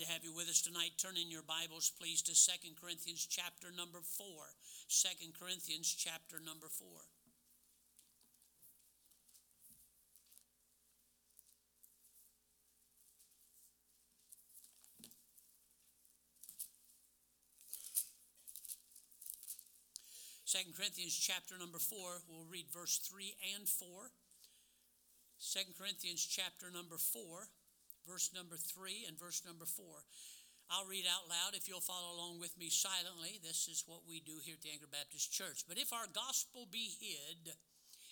to have you with us tonight. Turn in your Bibles, please, to Second Corinthians chapter number 4. 2 Corinthians chapter number 4. Second Corinthians chapter number 4, we'll read verse 3 and 4. Second Corinthians chapter number 4 verse number three and verse number four. I'll read out loud if you'll follow along with me silently. This is what we do here at the Anchor Baptist Church. But if our gospel be hid,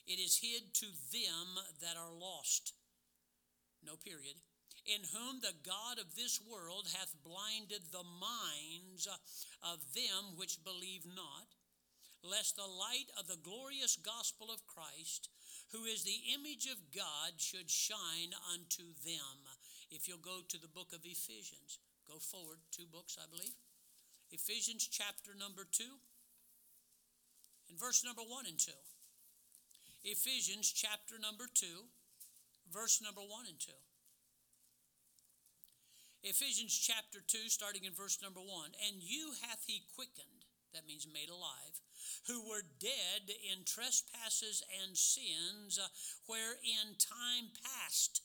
it is hid to them that are lost. No period. In whom the God of this world hath blinded the minds of them which believe not, lest the light of the glorious gospel of Christ, who is the image of God, should shine unto them. If you'll go to the book of Ephesians, go forward two books, I believe. Ephesians chapter number 2 and verse number 1 and 2. Ephesians chapter number 2, verse number 1 and 2. Ephesians chapter 2, starting in verse number 1. And you hath he quickened, that means made alive, who were dead in trespasses and sins, uh, where in time past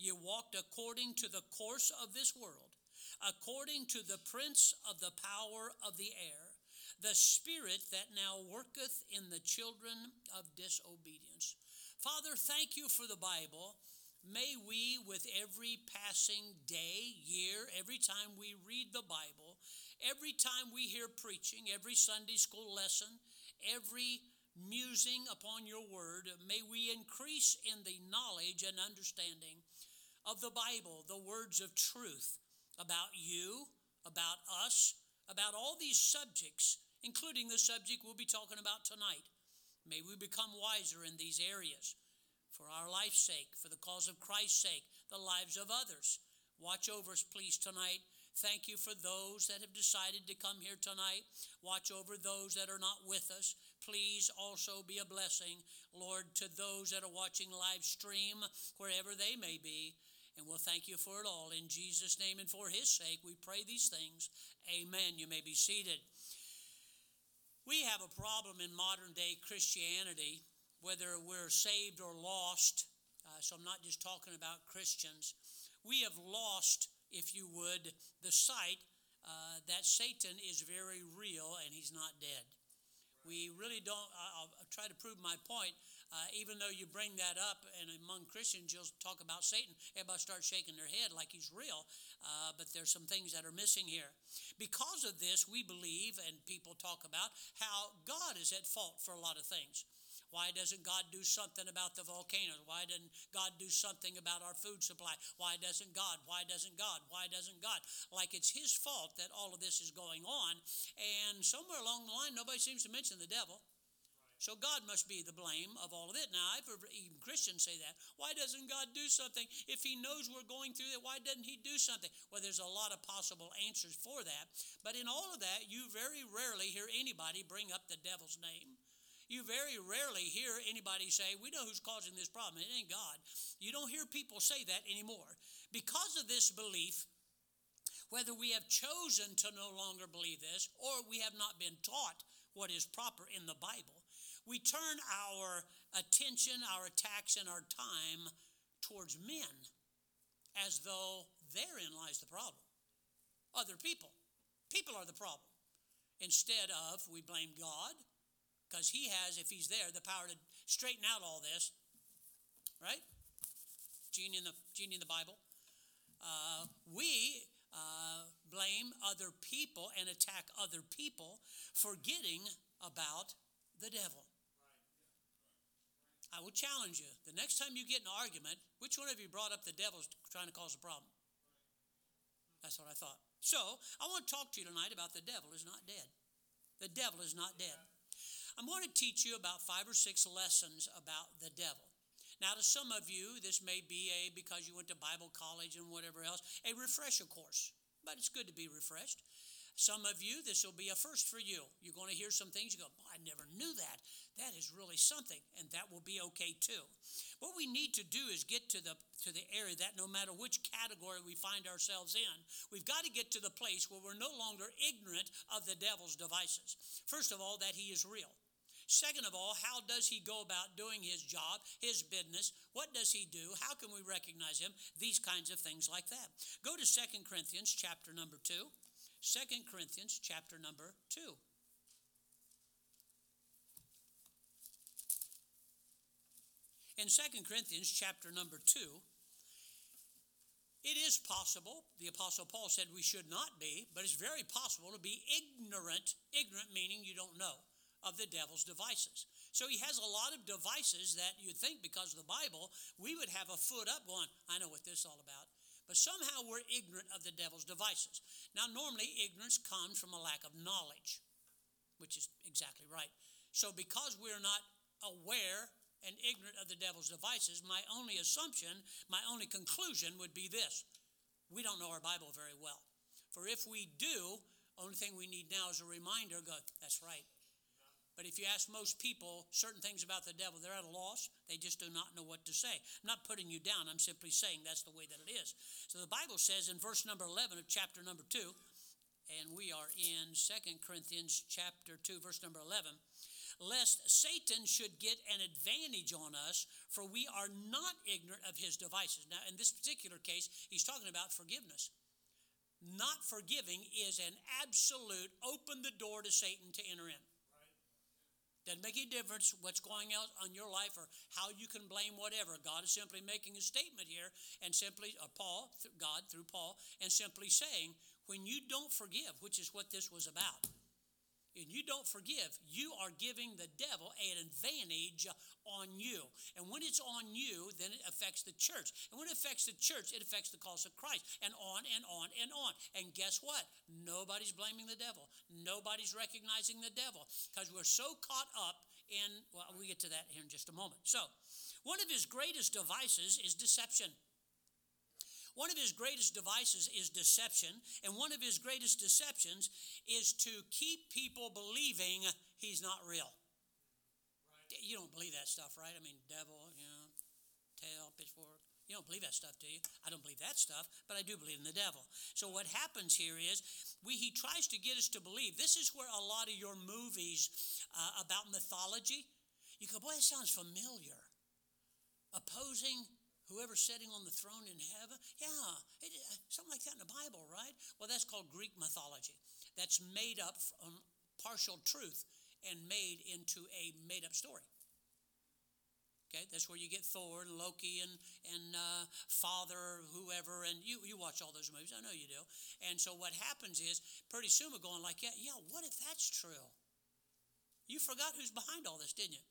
you walked according to the course of this world, according to the prince of the power of the air, the spirit that now worketh in the children of disobedience. Father, thank you for the Bible. May we, with every passing day, year, every time we read the Bible, every time we hear preaching, every Sunday school lesson, every musing upon your word, may we increase in the knowledge and understanding of the Bible, the words of truth about you, about us, about all these subjects, including the subject we'll be talking about tonight. May we become wiser in these areas for our life's sake, for the cause of Christ's sake, the lives of others. Watch over us, please, tonight. Thank you for those that have decided to come here tonight. Watch over those that are not with us please also be a blessing, Lord, to those that are watching live stream, wherever they may be. And we'll thank you for it all. In Jesus' name and for his sake, we pray these things. Amen. You may be seated. We have a problem in modern day Christianity, whether we're saved or lost. Uh, so I'm not just talking about Christians. We have lost, if you would, the sight uh, that Satan is very real and he's not dead. We really don't, I'll, I'll try to prove my point. Uh, even though you bring that up, and among Christians, you'll talk about Satan, everybody starts shaking their head like he's real. Uh, but there's some things that are missing here. Because of this, we believe, and people talk about, how God is at fault for a lot of things. Why doesn't God do something about the volcanoes? Why doesn't God do something about our food supply? Why doesn't God? Why doesn't God? Why doesn't God? Like it's His fault that all of this is going on. And somewhere along the line, nobody seems to mention the devil. So God must be the blame of all of it. Now, I've heard even Christians say that. Why doesn't God do something? If He knows we're going through it, why doesn't He do something? Well, there's a lot of possible answers for that. But in all of that, you very rarely hear anybody bring up the devil's name. You very rarely hear anybody say, We know who's causing this problem. It ain't God. You don't hear people say that anymore. Because of this belief, whether we have chosen to no longer believe this or we have not been taught what is proper in the Bible, we turn our attention, our attacks, and our time towards men as though therein lies the problem. Other people. People are the problem. Instead of we blame God, because he has, if he's there, the power to straighten out all this. Right? Genie in the, genie in the Bible. Uh, we uh, blame other people and attack other people, forgetting about the devil. I will challenge you. The next time you get an argument, which one of you brought up the devil's trying to cause a problem? That's what I thought. So, I want to talk to you tonight about the devil is not dead. The devil is not dead. I'm going to teach you about five or six lessons about the devil. Now, to some of you, this may be a, because you went to Bible college and whatever else, a refresher course, but it's good to be refreshed. Some of you, this will be a first for you. You're going to hear some things, you go, I never knew that. That is really something, and that will be okay too. What we need to do is get to the to the area that no matter which category we find ourselves in, we've got to get to the place where we're no longer ignorant of the devil's devices. First of all, that he is real. Second of all, how does he go about doing his job, his business? What does he do? How can we recognize him? These kinds of things like that. Go to Second Corinthians chapter number 2. 2 Corinthians chapter number 2. In 2 Corinthians chapter number 2, it is possible, the Apostle Paul said we should not be, but it's very possible to be ignorant, ignorant meaning you don't know, of the devil's devices. So he has a lot of devices that you'd think because of the Bible, we would have a foot up going, I know what this is all about. But somehow we're ignorant of the devil's devices. Now, normally ignorance comes from a lack of knowledge, which is exactly right. So because we're not aware and ignorant of the devil's devices, my only assumption, my only conclusion would be this we don't know our Bible very well. For if we do, only thing we need now is a reminder go, that's right. But if you ask most people certain things about the devil, they're at a loss. They just do not know what to say. I'm not putting you down. I'm simply saying that's the way that it is. So the Bible says in verse number 11 of chapter number 2, and we are in Second Corinthians chapter 2, verse number 11 lest Satan should get an advantage on us, for we are not ignorant of his devices. Now, in this particular case, he's talking about forgiveness. Not forgiving is an absolute open the door to Satan to enter in. Doesn't make any difference what's going on on your life or how you can blame whatever. God is simply making a statement here and simply, uh, Paul, God through Paul, and simply saying, when you don't forgive, which is what this was about, and you don't forgive, you are giving the devil an advantage on you. And when it's on you, then it affects the church. And when it affects the church, it affects the cause of Christ. And on and on and on. And guess what? Nobody's blaming the devil. Nobody's recognizing the devil because we're so caught up in, well, we get to that here in just a moment. So, one of his greatest devices is deception. One of his greatest devices is deception, and one of his greatest deceptions is to keep people believing he's not real. Right. You don't believe that stuff, right? I mean, devil, you know, tail, pitchfork. You don't believe that stuff, do you? I don't believe that stuff, but I do believe in the devil. So what happens here is we, he tries to get us to believe. This is where a lot of your movies uh, about mythology, you go, boy, that sounds familiar. Opposing whoever's sitting on the throne in heaven. Yeah, it, uh, something like that in the Bible, right? Well, that's called Greek mythology. That's made up from partial truth and made into a made up story. Okay, that's where you get Thor and Loki and and uh, Father, whoever, and you you watch all those movies. I know you do. And so what happens is, pretty soon we're going like, yeah, yeah. What if that's true? You forgot who's behind all this, didn't you?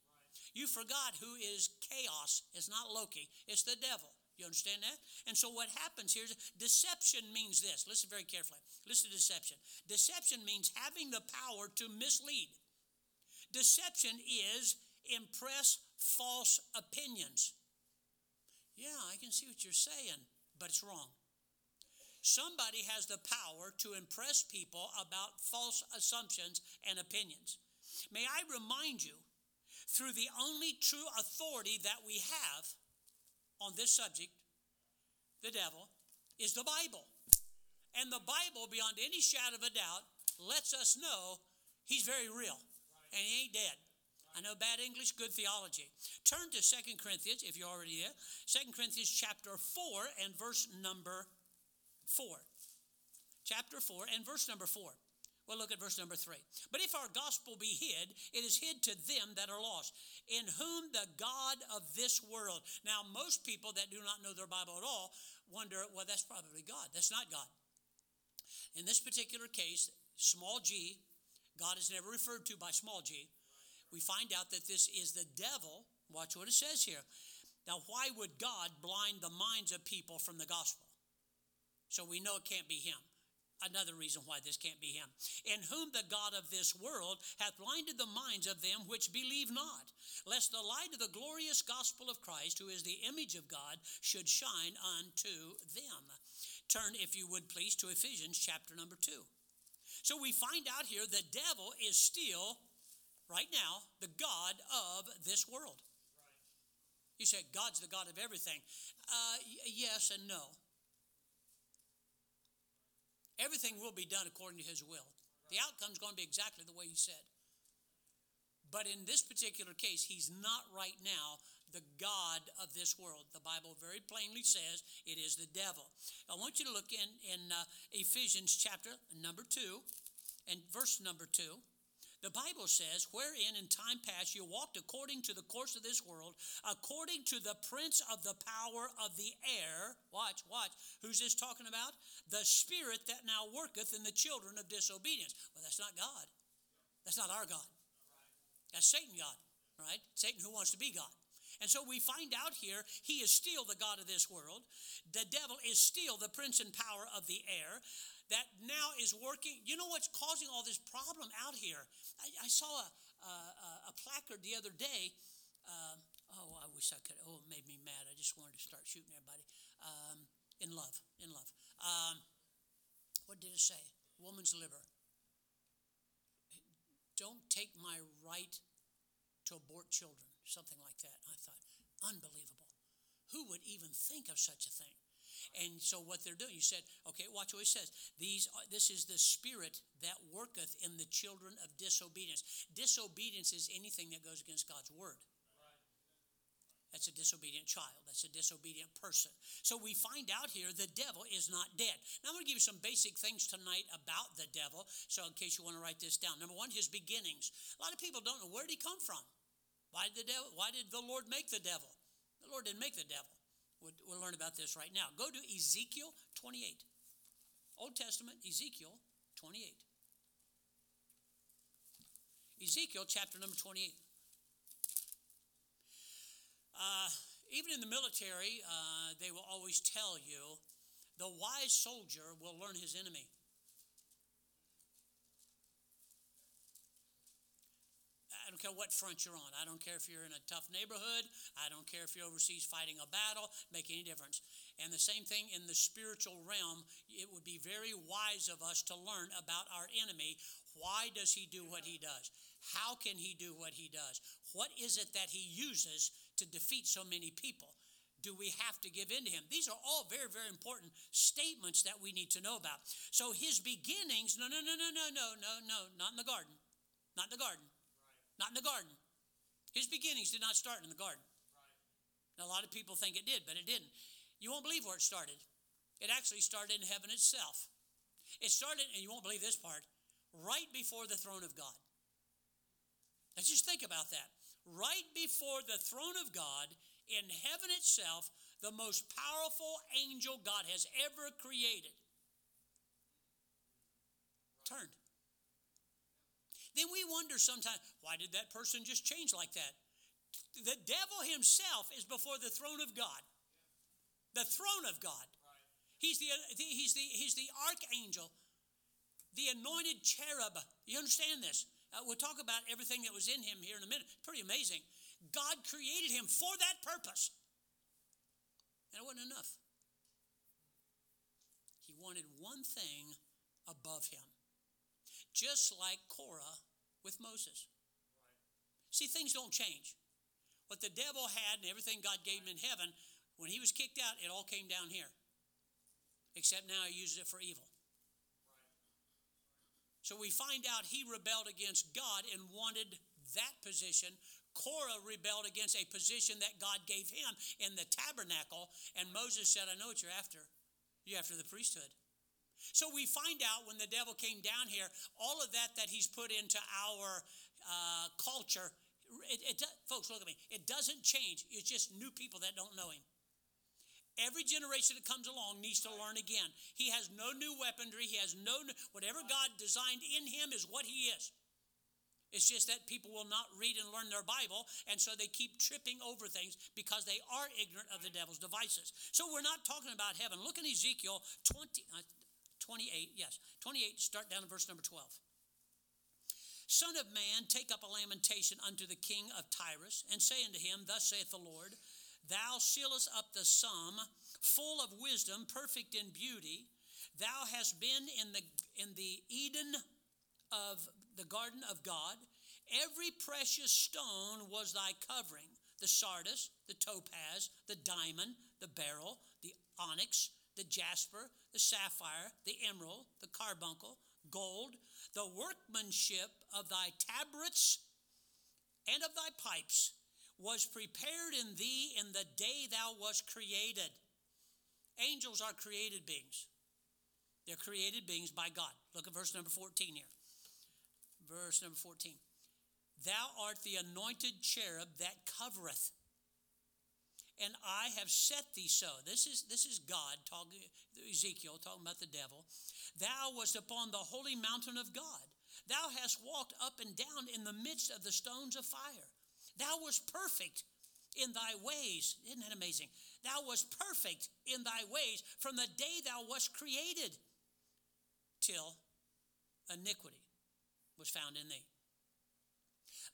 You forgot who is chaos. It's not Loki, it's the devil. You understand that? And so what happens here is deception means this. Listen very carefully. Listen to deception. Deception means having the power to mislead. Deception is impress false opinions. Yeah, I can see what you're saying, but it's wrong. Somebody has the power to impress people about false assumptions and opinions. May I remind you through the only true authority that we have on this subject, the devil, is the Bible. And the Bible, beyond any shadow of a doubt, lets us know he's very real and he ain't dead. I know bad English, good theology. Turn to Second Corinthians, if you're already there. Second Corinthians chapter 4 and verse number 4. Chapter 4 and verse number 4. Well, look at verse number three. But if our gospel be hid, it is hid to them that are lost, in whom the God of this world. Now, most people that do not know their Bible at all wonder, well, that's probably God. That's not God. In this particular case, small g, God is never referred to by small g. We find out that this is the devil. Watch what it says here. Now, why would God blind the minds of people from the gospel? So we know it can't be him another reason why this can't be him. In whom the God of this world hath blinded the minds of them which believe not, lest the light of the glorious gospel of Christ, who is the image of God, should shine unto them. Turn, if you would please, to Ephesians chapter number 2. So we find out here the devil is still, right now, the God of this world. You say, God's the God of everything. Uh, yes and no. Everything will be done according to His will. The outcome's going to be exactly the way He said. But in this particular case, He's not right now the God of this world. The Bible very plainly says it is the devil. I want you to look in, in uh, Ephesians chapter number 2 and verse number 2. The Bible says, wherein in time past you walked according to the course of this world, according to the prince of the power of the air. Watch, watch. Who's this talking about? The spirit that now worketh in the children of disobedience. Well, that's not God. That's not our God. That's Satan God, right? Satan who wants to be God. And so we find out here he is still the God of this world. The devil is still the prince and power of the air that now is working. You know what's causing all this problem out here? I, I saw a, a, a, placard the other day. Uh, oh, I wish I could. Oh, it made me mad. I just wanted to start shooting everybody. Um, in love, in love. Um, what did it say? Woman's liver. Don't take my right to abort children, something like that. I thought, unbelievable. Who would even think of such a thing? And so what they're doing, you said, okay, watch what he says. These, are, this is the spirit that worketh in the children of disobedience. Disobedience is anything that goes against God's word. That's a disobedient child. That's a disobedient person. So we find out here the devil is not dead. Now I'm going to give you some basic things tonight about the devil. So in case you want to write this down, number one, his beginnings. A lot of people don't know where did he come from. Why did the devil? Why did the Lord make the devil? The Lord didn't make the devil. We'll, we'll learn about this right now. Go to Ezekiel 28. Old Testament, Ezekiel 28. Ezekiel chapter number 28. Uh, even in the military, uh, they will always tell you the wise soldier will learn his enemy. I don't care what front you're on. I don't care if you're in a tough neighborhood. I don't care if you're overseas fighting a battle. Make any difference. And the same thing in the spiritual realm. It would be very wise of us to learn about our enemy. Why does he do what he does? How can he do what he does? What is it that he uses to defeat so many people? do we have to give in to him? These are all very, very important statements that we need to know about. So his beginnings, no, no, no, no, no, no, no, no, not in the garden. Not in the garden. Not in the garden. His beginnings did not start in the garden. Now, a lot of people think it did, but it didn't. You won't believe where it started. It actually started in heaven itself. It started, and you won't believe this part, right before the throne of God. Now, just think about that. Right before the throne of God, in heaven itself, the most powerful angel God has ever created turned. Then we wonder sometimes, why did that person just change like that? The devil himself is before the throne of God. The throne of God. He's the, he's the, he's the archangel, the anointed cherub. You understand this? Uh, we'll talk about everything that was in him here in a minute. Pretty amazing. God created him for that purpose. And it wasn't enough. He wanted one thing above him. Just like Korah with Moses. See, things don't change. What the devil had and everything God gave him in heaven, when he was kicked out, it all came down here. Except now he uses it for evil. So we find out he rebelled against God and wanted that position. Korah rebelled against a position that God gave him in the tabernacle. And Moses said, I know what you're after. You're after the priesthood. So we find out when the devil came down here, all of that that he's put into our uh, culture, it, it, folks, look at me. It doesn't change. It's just new people that don't know him. Every generation that comes along needs to learn again. He has no new weaponry. He has no, whatever God designed in him is what he is. It's just that people will not read and learn their Bible, and so they keep tripping over things because they are ignorant of the devil's devices. So we're not talking about heaven. Look in Ezekiel 20, uh, 28, yes, 28, start down in verse number 12. Son of man, take up a lamentation unto the king of Tyrus, and say unto him, Thus saith the Lord, Thou sealest up the sum, full of wisdom, perfect in beauty. Thou hast been in the in the Eden of the garden of God. Every precious stone was thy covering the sardius, the topaz, the diamond, the beryl, the onyx, the jasper, the sapphire, the emerald, the carbuncle, gold, the workmanship of thy tabrets and of thy pipes was prepared in thee in the day thou wast created. Angels are created beings. They're created beings by God. Look at verse number 14 here. Verse number 14. Thou art the anointed cherub that covereth. And I have set thee so. This is this is God talking Ezekiel talking about the devil. Thou wast upon the holy mountain of God. Thou hast walked up and down in the midst of the stones of fire. Thou wast perfect in thy ways. Isn't that amazing? Thou wast perfect in thy ways from the day thou wast created till iniquity was found in thee.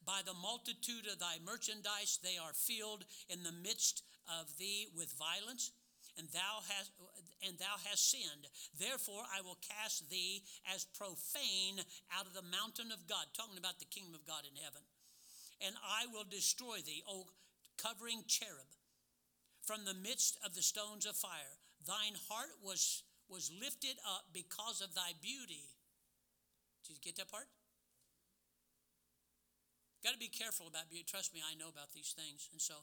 By the multitude of thy merchandise they are filled in the midst of thee with violence, and thou hast and thou hast sinned. Therefore I will cast thee as profane out of the mountain of God, talking about the kingdom of God in heaven. And I will destroy thee, O covering cherub, from the midst of the stones of fire. Thine heart was was lifted up because of thy beauty. Did you get that part? Got to be careful about beauty. Trust me, I know about these things. And so,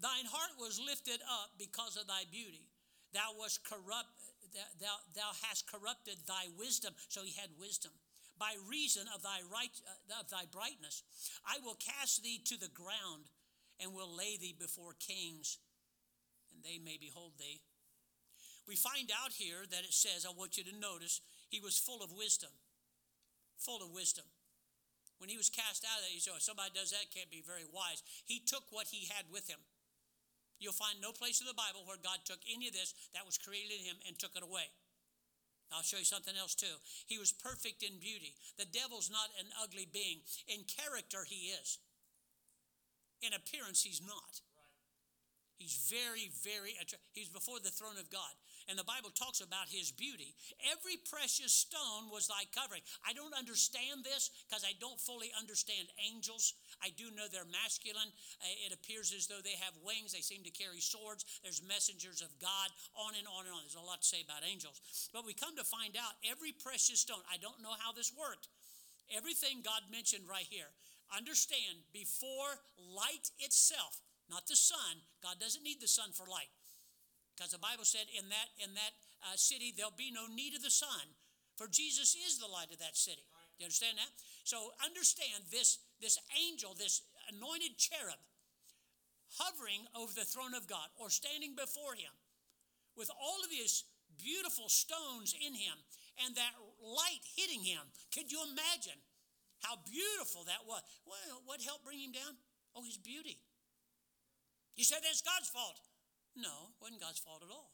thine heart was lifted up because of thy beauty. Thou was corrupt. Thou, thou hast corrupted thy wisdom. So he had wisdom by reason of thy right uh, of thy brightness. I will cast thee to the ground and will lay thee before kings, and they may behold thee. We find out here that it says, I want you to notice, he was full of wisdom full of wisdom. When he was cast out of that, he said, oh, somebody does that can't be very wise. He took what he had with him. You'll find no place in the Bible where God took any of this that was created in him and took it away. I'll show you something else too. He was perfect in beauty. The devil's not an ugly being. In character, he is. In appearance, he's not. He's very, very, attractive. he's before the throne of God. And the Bible talks about his beauty. Every precious stone was thy covering. I don't understand this because I don't fully understand angels. I do know they're masculine. Uh, it appears as though they have wings. They seem to carry swords. There's messengers of God, on and on and on. There's a lot to say about angels. But we come to find out every precious stone, I don't know how this worked. Everything God mentioned right here. Understand, before light itself, not the sun. God doesn't need the sun for light. Because the Bible said in that, in that uh, city, there'll be no need of the sun, for Jesus is the light of that city. Do you understand that? So understand this, this angel, this anointed cherub, hovering over the throne of God or standing before him with all of his beautiful stones in him and that light hitting him. Could you imagine how beautiful that was? Well, what helped bring him down? Oh, his beauty. You said that's God's fault. No, it wasn't God's fault at all.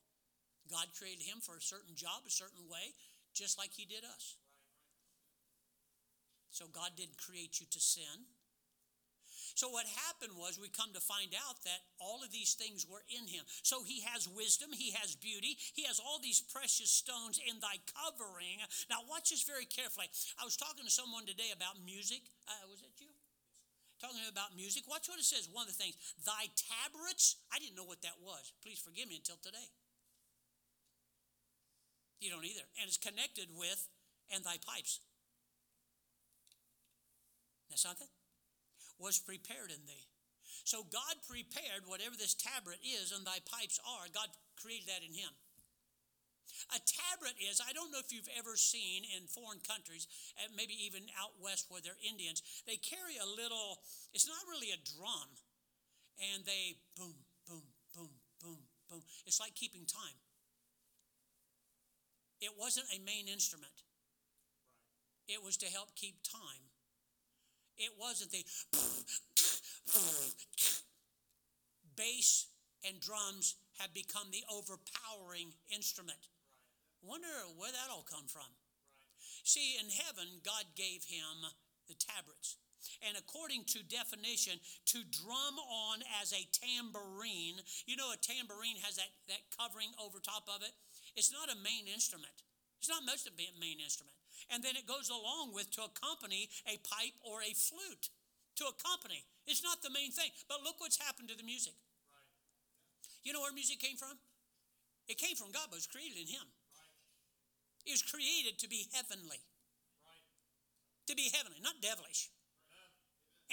God created him for a certain job, a certain way, just like he did us. So God didn't create you to sin. So what happened was we come to find out that all of these things were in him. So he has wisdom, he has beauty, he has all these precious stones in thy covering. Now watch this very carefully. I was talking to someone today about music. Uh, was it you? Talking about music. Watch what it says. One of the things, thy tabrets. I didn't know what that was. Please forgive me until today. You don't either. And it's connected with and thy pipes. That's something? Was prepared in thee. So God prepared whatever this tabret is and thy pipes are. God created that in him. A tabret is, I don't know if you've ever seen in foreign countries, maybe even out west where they're Indians, they carry a little, it's not really a drum, and they boom, boom, boom, boom, boom. It's like keeping time. It wasn't a main instrument, it was to help keep time. It wasn't the bass and drums have become the overpowering instrument. Wonder where that all come from. Right. See, in heaven, God gave him the tabrets. And according to definition, to drum on as a tambourine, you know, a tambourine has that, that covering over top of it. It's not a main instrument, it's not much of a main instrument. And then it goes along with to accompany a pipe or a flute. To accompany. It's not the main thing. But look what's happened to the music. Right. You know where music came from? It came from God, but it was created in Him. Right. It was created to be heavenly. Right. To be heavenly, not devilish.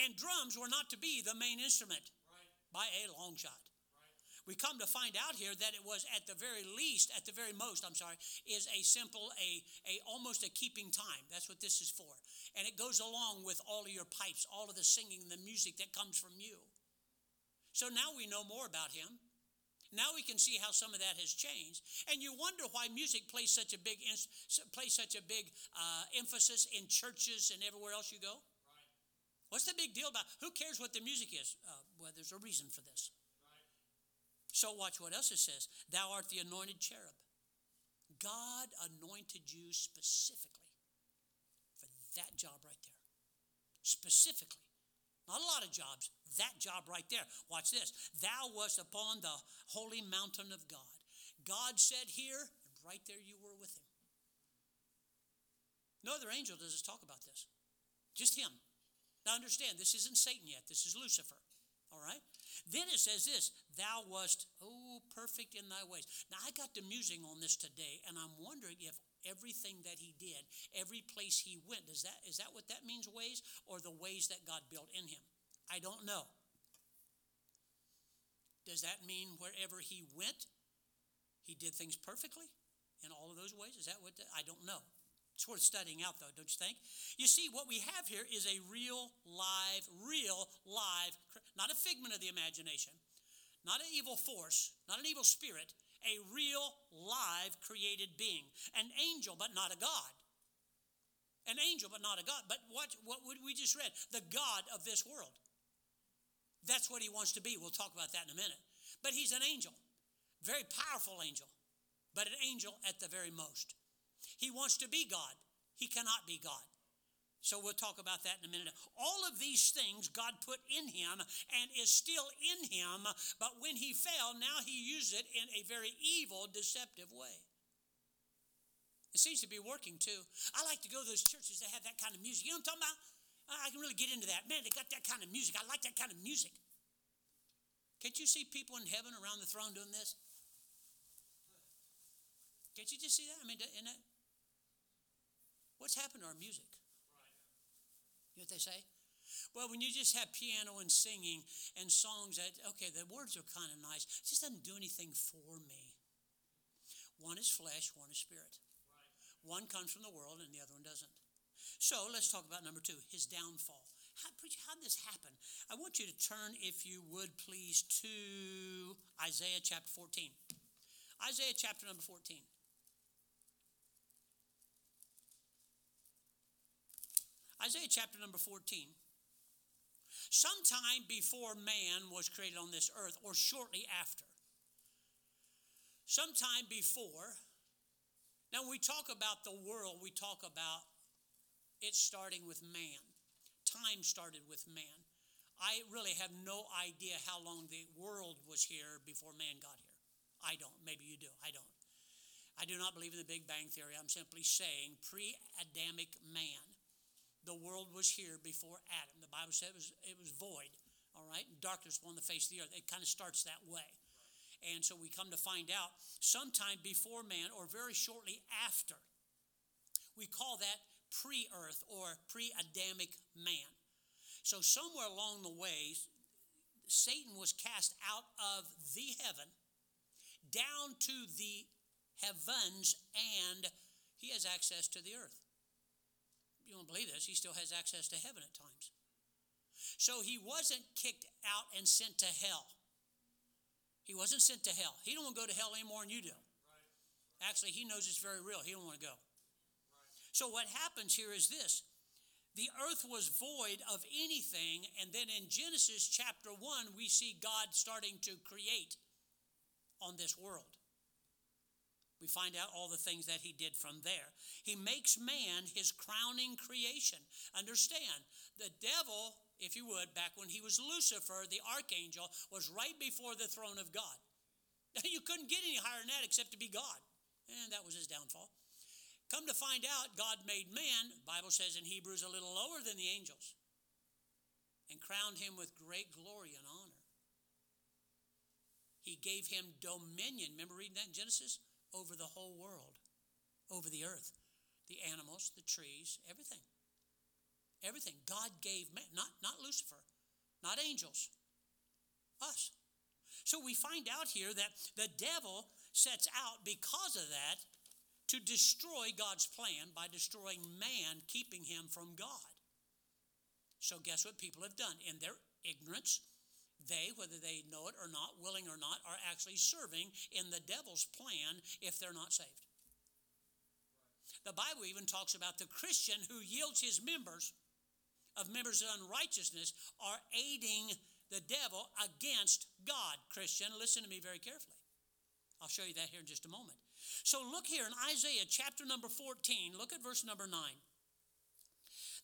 And drums were not to be the main instrument by a long shot. We come to find out here that it was at the very least, at the very most, I'm sorry, is a simple, a, a almost a keeping time. That's what this is for. And it goes along with all of your pipes, all of the singing, the music that comes from you. So now we know more about him. Now we can see how some of that has changed, and you wonder why music plays such a big plays such a big uh, emphasis in churches and everywhere else you go. Right. What's the big deal about? Who cares what the music is? Uh, well, there's a reason for this. So watch what else it says. Thou art the anointed cherub. God anointed you specifically for that job right there. Specifically. Not a lot of jobs, that job right there. Watch this. Thou wast upon the holy mountain of God. God said here, and right there you were with him. No other angel does talk about this. Just him. Now understand, this isn't Satan yet. This is Lucifer. All right? Then it says this, thou wast, oh, perfect in thy ways. Now, I got to musing on this today, and I'm wondering if everything that he did, every place he went, is that, is that what that means, ways, or the ways that God built in him? I don't know. Does that mean wherever he went, he did things perfectly in all of those ways? Is that what? The, I don't know. It's worth studying out, though, don't you think? You see, what we have here is a real, live, real, live, not a figment of the imagination, not an evil force, not an evil spirit, a real, live, created being. An angel, but not a God. An angel, but not a God. But what, what would we just read? The God of this world. That's what he wants to be. We'll talk about that in a minute. But he's an angel, very powerful angel, but an angel at the very most. He wants to be God. He cannot be God. So we'll talk about that in a minute. All of these things God put in him and is still in him, but when he fell, now he used it in a very evil, deceptive way. It seems to be working too. I like to go to those churches that have that kind of music. You know what I'm talking about? I can really get into that. Man, they got that kind of music. I like that kind of music. Can't you see people in heaven around the throne doing this? Can't you just see that? I mean, isn't that What's happened to our music? You know what they say? Well, when you just have piano and singing and songs that, okay, the words are kind of nice, it just doesn't do anything for me. One is flesh, one is spirit. Right. One comes from the world and the other one doesn't. So let's talk about number two, his downfall. How, how did this happen? I want you to turn, if you would please, to Isaiah chapter 14. Isaiah chapter number 14. Isaiah chapter number 14. Sometime before man was created on this earth, or shortly after. Sometime before. Now, when we talk about the world, we talk about it starting with man. Time started with man. I really have no idea how long the world was here before man got here. I don't. Maybe you do. I don't. I do not believe in the Big Bang Theory. I'm simply saying pre Adamic man the world was here before Adam. The Bible said it was, it was void, all right? And Darkness upon the face of the earth. It kind of starts that way. And so we come to find out sometime before man or very shortly after, we call that pre earth or pre Adamic man. So somewhere along the way, Satan was cast out of the heaven down to the heavens and he has access to the earth you don't believe this, he still has access to heaven at times. So he wasn't kicked out and sent to hell. He wasn't sent to hell. He don't want to go to hell any more than you do. Right. Actually, he knows it's very real. He don't want to go. Right. So what happens here is this. The earth was void of anything, and then in Genesis chapter 1, we see God starting to create on this world. We find out all the things that he did from there. He makes man his crowning creation. Understand, the devil, if you would, back when he was Lucifer, the archangel, was right before the throne of God. You couldn't get any higher than that except to be God. And that was his downfall. Come to find out, God made man, Bible says in Hebrews, a little lower than the angels and crowned him with great glory and honor. He gave him dominion. Remember reading that in Genesis? Over the whole world, over the earth, the animals, the trees, everything. Everything. God gave man, not, not Lucifer, not angels, us. So we find out here that the devil sets out because of that to destroy God's plan by destroying man, keeping him from God. So, guess what people have done? In their ignorance, they, whether they know it or not, willing or not, are actually serving in the devil's plan if they're not saved. The Bible even talks about the Christian who yields his members of members of unrighteousness are aiding the devil against God. Christian, listen to me very carefully. I'll show you that here in just a moment. So look here in Isaiah chapter number 14, look at verse number 9.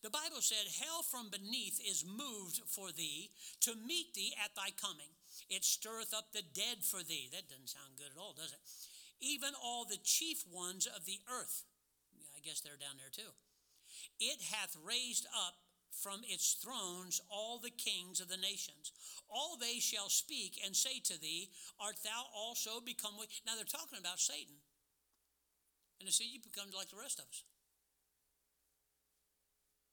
The Bible said, Hell from beneath is moved for thee to meet thee at thy coming. It stirreth up the dead for thee. That doesn't sound good at all, does it? Even all the chief ones of the earth. I guess they're down there too. It hath raised up from its thrones all the kings of the nations. All they shall speak and say to thee, Art thou also become? Now they're talking about Satan. And they say, You become like the rest of us.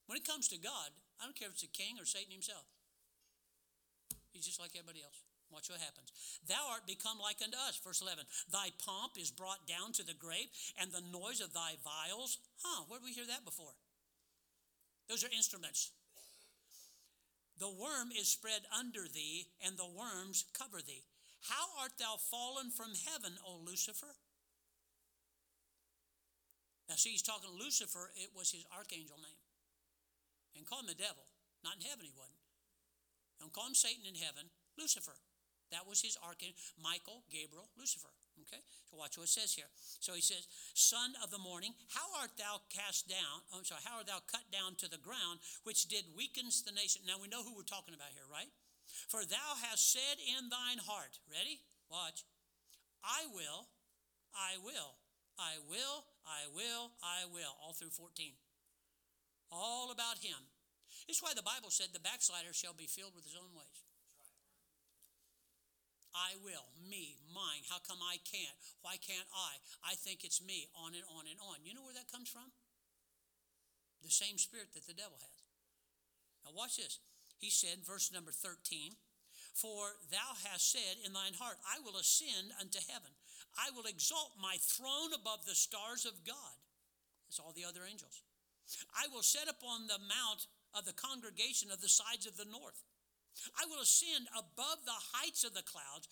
When it comes to God, I don't care if it's a king or Satan himself. He's just like everybody else. Watch what happens. Thou art become like unto us. Verse 11. Thy pomp is brought down to the grave, and the noise of thy viols. Huh, where did we hear that before? Those are instruments. The worm is spread under thee, and the worms cover thee. How art thou fallen from heaven, O Lucifer? Now, see, he's talking Lucifer, it was his archangel name and call him the devil. Not in heaven, he wasn't. Don't call him Satan in heaven, Lucifer. That was his archangel, Michael, Gabriel, Lucifer. Okay, so watch what it says here. So he says, Son of the morning, how art thou cast down? Oh, sorry, how art thou cut down to the ground, which did weakens the nation? Now we know who we're talking about here, right? For thou hast said in thine heart, ready? Watch. I will, I will, I will, I will, I will, all through 14 all about him. Is why the Bible said the backslider shall be filled with his own ways. I will, me, mine. How come I can't? Why can't I? I think it's me, on and on and on. You know where that comes from? The same spirit that the devil has. Now, watch this. He said, verse number 13, For thou hast said in thine heart, I will ascend unto heaven. I will exalt my throne above the stars of God. That's all the other angels. I will set upon the mount of the congregation of the sides of the north. I will ascend above the heights of the clouds.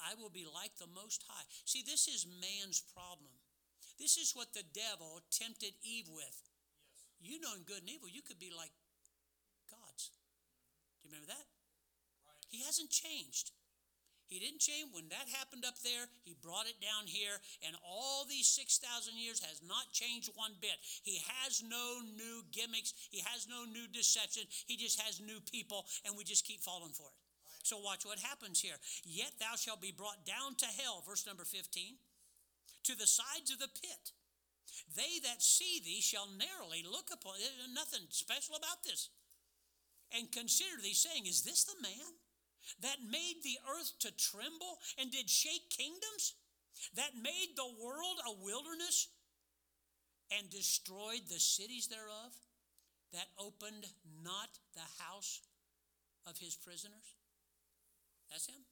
I will be like the Most High. See, this is man's problem. This is what the devil tempted Eve with. Yes. You knowing good and evil, you could be like gods. Do you remember that? Right. He hasn't changed. He didn't change. When that happened up there, he brought it down here, and all these 6,000 years has not changed one bit. He has no new gimmicks, he has no new deception. He just has new people, and we just keep falling for it. So, watch what happens here. Yet thou shalt be brought down to hell, verse number 15, to the sides of the pit. They that see thee shall narrowly look upon There's nothing special about this. And consider thee, saying, Is this the man? That made the earth to tremble and did shake kingdoms, that made the world a wilderness and destroyed the cities thereof, that opened not the house of his prisoners? That's him.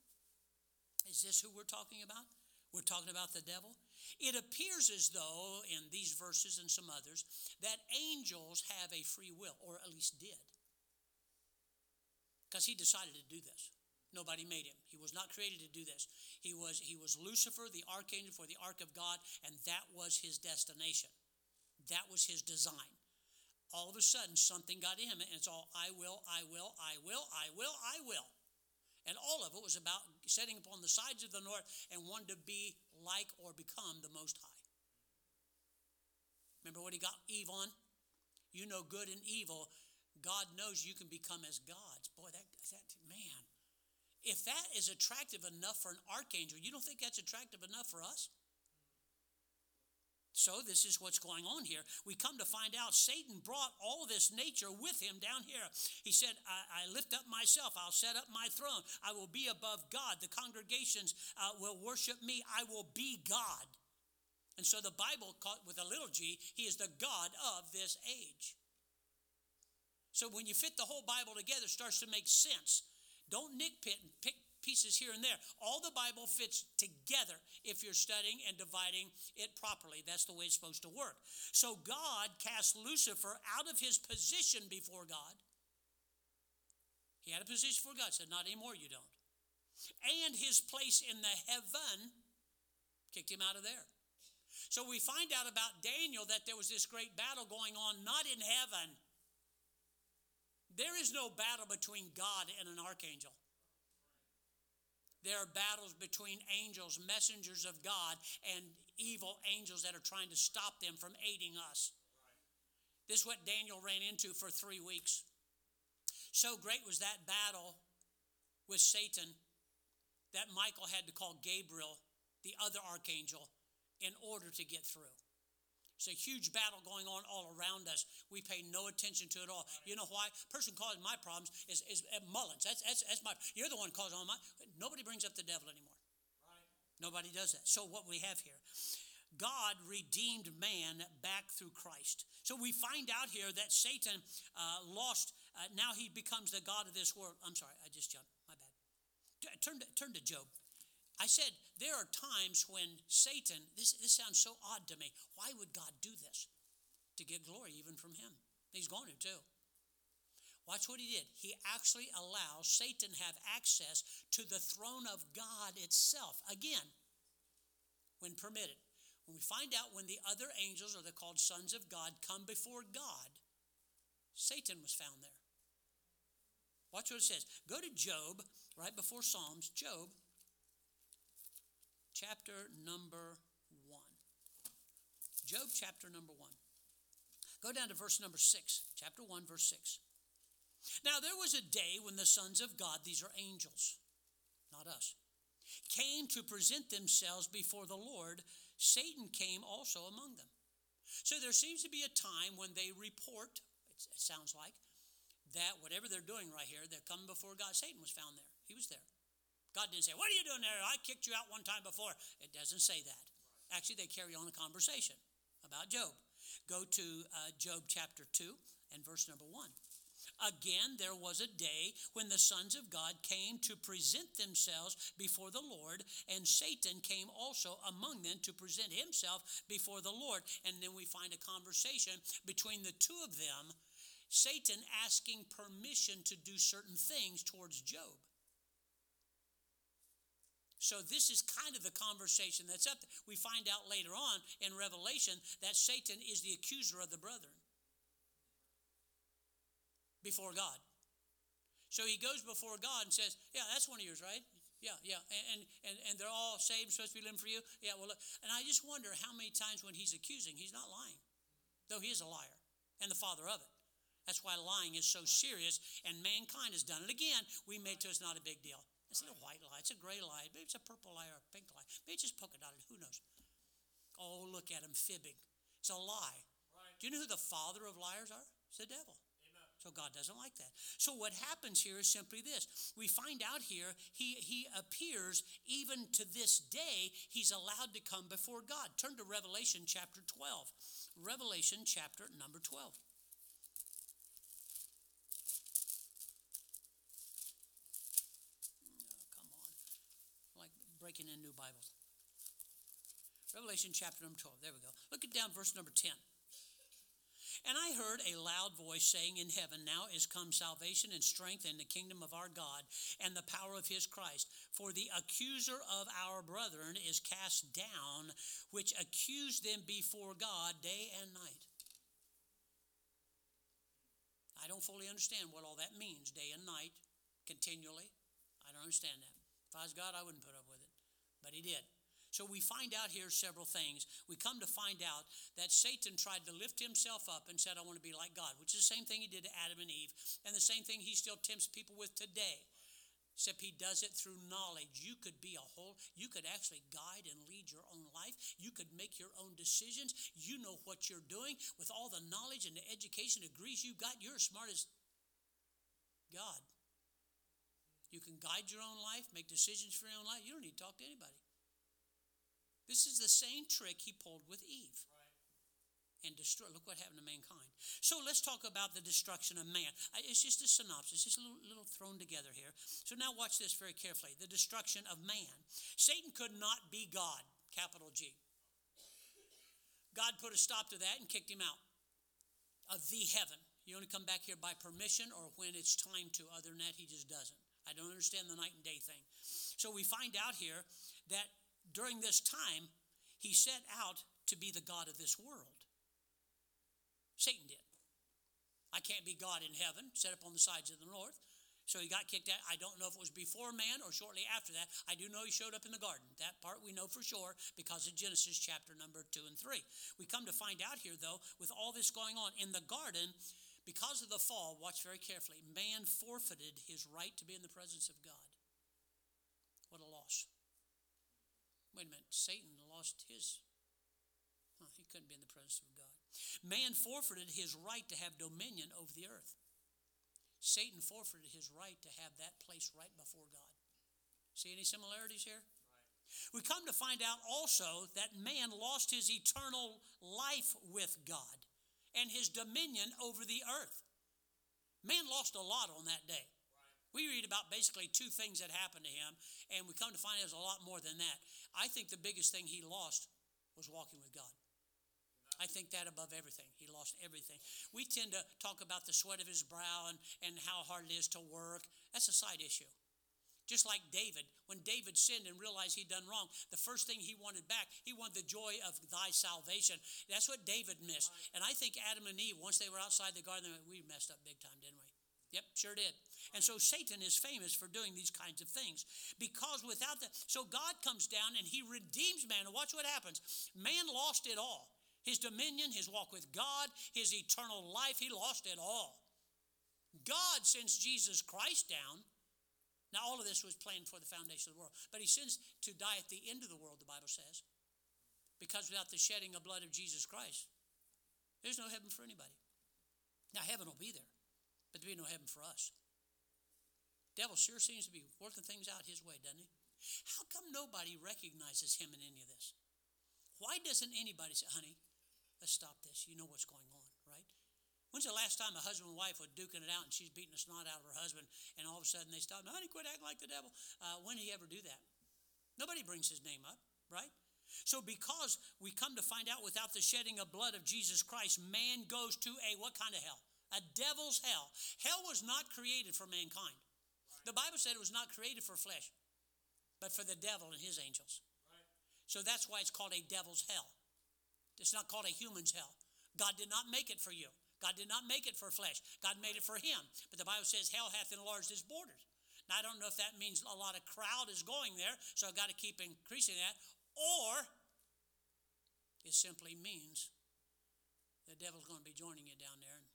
Is this who we're talking about? We're talking about the devil. It appears as though, in these verses and some others, that angels have a free will, or at least did. Because he decided to do this. Nobody made him. He was not created to do this. He was, he was Lucifer, the archangel for the ark of God, and that was his destination. That was his design. All of a sudden, something got in him, and it's all I will, I will, I will, I will, I will. And all of it was about setting upon the sides of the north and wanted to be like or become the Most High. Remember what he got Eve on? You know good and evil. God knows you can become as gods. Boy, that, that man. If that is attractive enough for an archangel, you don't think that's attractive enough for us? So, this is what's going on here. We come to find out Satan brought all this nature with him down here. He said, I, I lift up myself, I'll set up my throne, I will be above God. The congregations uh, will worship me, I will be God. And so, the Bible, caught with a little g, he is the God of this age. So, when you fit the whole Bible together, it starts to make sense. Don't nitpick and pick pieces here and there. All the Bible fits together if you're studying and dividing it properly. That's the way it's supposed to work. So God cast Lucifer out of his position before God. He had a position for God, said, Not anymore, you don't. And his place in the heaven kicked him out of there. So we find out about Daniel that there was this great battle going on, not in heaven. There is no battle between God and an archangel. There are battles between angels, messengers of God, and evil angels that are trying to stop them from aiding us. This is what Daniel ran into for three weeks. So great was that battle with Satan that Michael had to call Gabriel, the other archangel, in order to get through. It's a huge battle going on all around us. We pay no attention to it all. You know why? Person causing my problems is, is Mullins. That's, that's, that's my, you're the one causing all my, nobody brings up the devil anymore. Right. Nobody does that. So what we have here, God redeemed man back through Christ. So we find out here that Satan uh, lost, uh, now he becomes the God of this world. I'm sorry, I just jumped. My bad. Turn to, turn to Job. I said, there are times when Satan, this, this sounds so odd to me. Why would God do this? To get glory even from him. He's going to too. Watch what he did. He actually allows Satan have access to the throne of God itself. Again, when permitted. When we find out when the other angels, or they're called sons of God, come before God, Satan was found there. Watch what it says. Go to Job, right before Psalms, Job chapter number one. Job chapter number one. Go down to verse number six, chapter one, verse six. Now there was a day when the sons of God, these are angels, not us, came to present themselves before the Lord. Satan came also among them. So there seems to be a time when they report, it sounds like, that whatever they're doing right here, they're coming before God. Satan was found there. He was there. God didn't say, What are you doing there? I kicked you out one time before. It doesn't say that. Actually, they carry on a conversation about Job. Go to uh, Job chapter 2 and verse number 1. Again, there was a day when the sons of God came to present themselves before the Lord, and Satan came also among them to present himself before the Lord. And then we find a conversation between the two of them, Satan asking permission to do certain things towards Job. So this is kind of the conversation that's up there. We find out later on in Revelation that Satan is the accuser of the brethren before God. So he goes before God and says, Yeah, that's one of yours, right? Yeah, yeah. And and and they're all saved, supposed to be living for you. Yeah, well, and I just wonder how many times when he's accusing, he's not lying. Though he is a liar and the father of it. That's why lying is so serious, and mankind has done it again. We made to us not a big deal. It's not a white lie, it's a gray lie. Maybe it's a purple lie or a pink lie. Maybe it's just polka dotted, who knows? Oh, look at him fibbing. It's a lie. Right. Do you know who the father of liars are? It's the devil. Amen. So God doesn't like that. So what happens here is simply this. We find out here he, he appears even to this day, he's allowed to come before God. Turn to Revelation chapter 12. Revelation chapter number 12. Breaking in new Bibles. Revelation chapter number 12. There we go. Look at down verse number 10. And I heard a loud voice saying in heaven, Now is come salvation and strength in the kingdom of our God and the power of his Christ. For the accuser of our brethren is cast down, which accused them before God day and night. I don't fully understand what all that means, day and night, continually I don't understand that. If I was God, I wouldn't put up with it. But he did. So we find out here several things. We come to find out that Satan tried to lift himself up and said, I want to be like God, which is the same thing he did to Adam and Eve, and the same thing he still tempts people with today. Except he does it through knowledge. You could be a whole, you could actually guide and lead your own life. You could make your own decisions. You know what you're doing. With all the knowledge and the education degrees you've got, you're as smart as God. You can guide your own life, make decisions for your own life. You don't need to talk to anybody. This is the same trick he pulled with Eve. And destroy. Look what happened to mankind. So let's talk about the destruction of man. It's just a synopsis, just a little, little thrown together here. So now watch this very carefully. The destruction of man. Satan could not be God, capital G. God put a stop to that and kicked him out of the heaven. You only come back here by permission or when it's time to. Other than that, he just doesn't. I don't understand the night and day thing. So we find out here that during this time, he set out to be the God of this world. Satan did. I can't be God in heaven, set up on the sides of the north. So he got kicked out. I don't know if it was before man or shortly after that. I do know he showed up in the garden. That part we know for sure because of Genesis chapter number two and three. We come to find out here, though, with all this going on in the garden, because of the fall, watch very carefully, man forfeited his right to be in the presence of God. What a loss. Wait a minute, Satan lost his. Huh, he couldn't be in the presence of God. Man forfeited his right to have dominion over the earth. Satan forfeited his right to have that place right before God. See any similarities here? We come to find out also that man lost his eternal life with God and his dominion over the earth. Man lost a lot on that day. We read about basically two things that happened to him, and we come to find there's a lot more than that. I think the biggest thing he lost was walking with God. I think that above everything. He lost everything. We tend to talk about the sweat of his brow and, and how hard it is to work. That's a side issue. Just like David, when David sinned and realized he'd done wrong, the first thing he wanted back, he wanted the joy of thy salvation. That's what David missed. And I think Adam and Eve, once they were outside the garden, we messed up big time, didn't we? Yep, sure did. And so Satan is famous for doing these kinds of things. Because without that, so God comes down and he redeems man. And watch what happens. Man lost it all his dominion, his walk with God, his eternal life. He lost it all. God sends Jesus Christ down. Now, all of this was planned for the foundation of the world. But he sends to die at the end of the world, the Bible says. Because without the shedding of blood of Jesus Christ, there's no heaven for anybody. Now, heaven will be there but there'll be no heaven for us. Devil sure seems to be working things out his way, doesn't he? How come nobody recognizes him in any of this? Why doesn't anybody say, honey, let's stop this. You know what's going on? When's the last time a husband and wife were duking it out and she's beating the snot out of her husband and all of a sudden they stop, honey, quit acting like the devil? Uh, when did he ever do that? Nobody brings his name up, right? So, because we come to find out without the shedding of blood of Jesus Christ, man goes to a what kind of hell? a devil's hell. Hell was not created for mankind. The Bible said it was not created for flesh, but for the devil and his angels. So that's why it's called a devil's hell. It's not called a human's hell. God did not make it for you. God did not make it for flesh. God made it for him. But the Bible says hell hath enlarged its borders. Now I don't know if that means a lot of crowd is going there, so I've got to keep increasing that, or it simply means the devil's going to be joining you down there and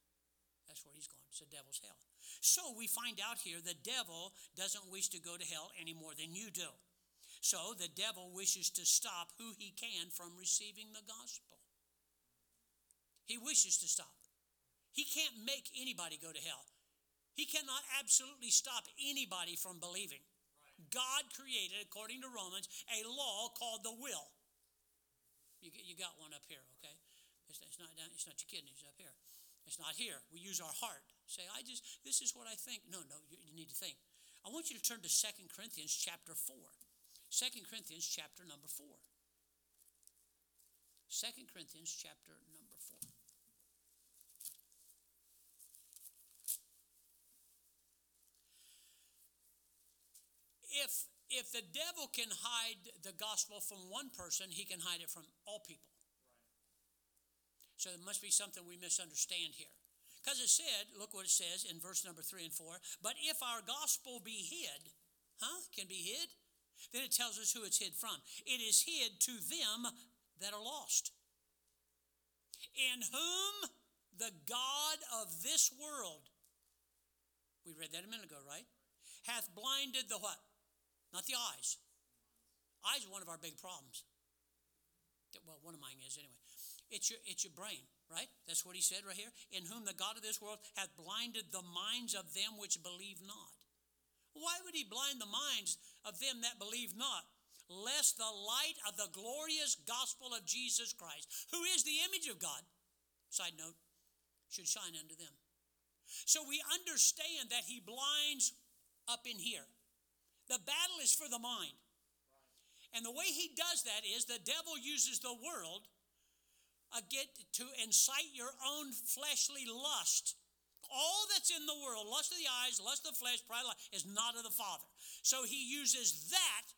that's where he's going. It's the devil's hell. So we find out here the devil doesn't wish to go to hell any more than you do. So the devil wishes to stop who he can from receiving the gospel. He wishes to stop. He can't make anybody go to hell. He cannot absolutely stop anybody from believing. God created, according to Romans, a law called the will. You, you got one up here, okay? It's, it's, not down, it's not your kidneys up here. It's not here. We use our heart. Say, I just, this is what I think. No, no, you, you need to think. I want you to turn to Second Corinthians chapter 4. 2 Corinthians chapter number 4. 2 Corinthians chapter number 4. If if the devil can hide the gospel from one person, he can hide it from all people. So there must be something we misunderstand here. Because it said, look what it says in verse number three and four, but if our gospel be hid, Huh? Can be hid. Then it tells us who it's hid from. It is hid to them that are lost. In whom the God of this world, we read that a minute ago, right? Hath blinded the what? Not the eyes. Eyes are one of our big problems. Well, one of mine is anyway. It's your, it's your brain, right? That's what he said right here. In whom the God of this world hath blinded the minds of them which believe not. Why would he blind the minds of them that believe not? Lest the light of the glorious gospel of Jesus Christ, who is the image of God, side note, should shine unto them. So we understand that he blinds up in here. The battle is for the mind. And the way he does that is the devil uses the world uh, get to incite your own fleshly lust. All that's in the world, lust of the eyes, lust of the flesh, pride of life, is not of the Father. So he uses that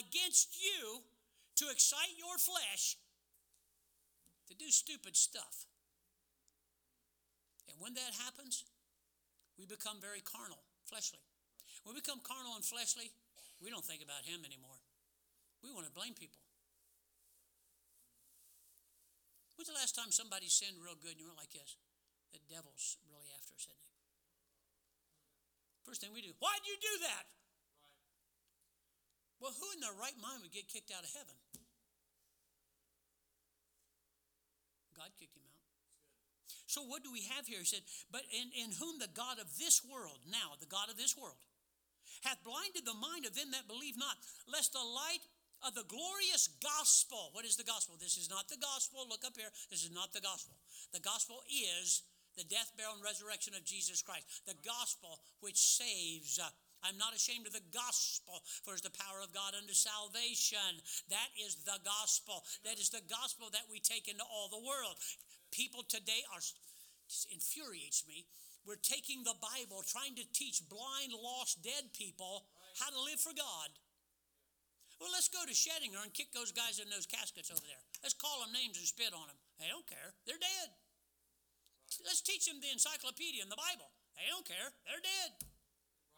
against you to excite your flesh to do stupid stuff. And when that happens, we become very carnal, fleshly. When we become carnal and fleshly, we don't think about him anymore. We want to blame people. When's the last time somebody sinned real good and you went like this? The devil's really after us, isn't he? First thing we do, why'd you do that? Right. Well, who in their right mind would get kicked out of heaven? God kicked him out. So what do we have here? He said, but in, in whom the God of this world, now the God of this world, hath blinded the mind of them that believe not, lest the light of the glorious gospel. What is the gospel? This is not the gospel. Look up here. This is not the gospel. The gospel is the death, burial, and resurrection of Jesus Christ. The gospel which saves. I'm not ashamed of the gospel, for it's the power of God unto salvation. That is the gospel. That is the gospel that we take into all the world. People today are infuriates me. We're taking the Bible, trying to teach blind, lost, dead people how to live for God. Well, let's go to Schoedinger and kick those guys in those caskets over there. Let's call them names and spit on them. They don't care. They're dead. Right. Let's teach them the encyclopedia and the Bible. They don't care. They're dead.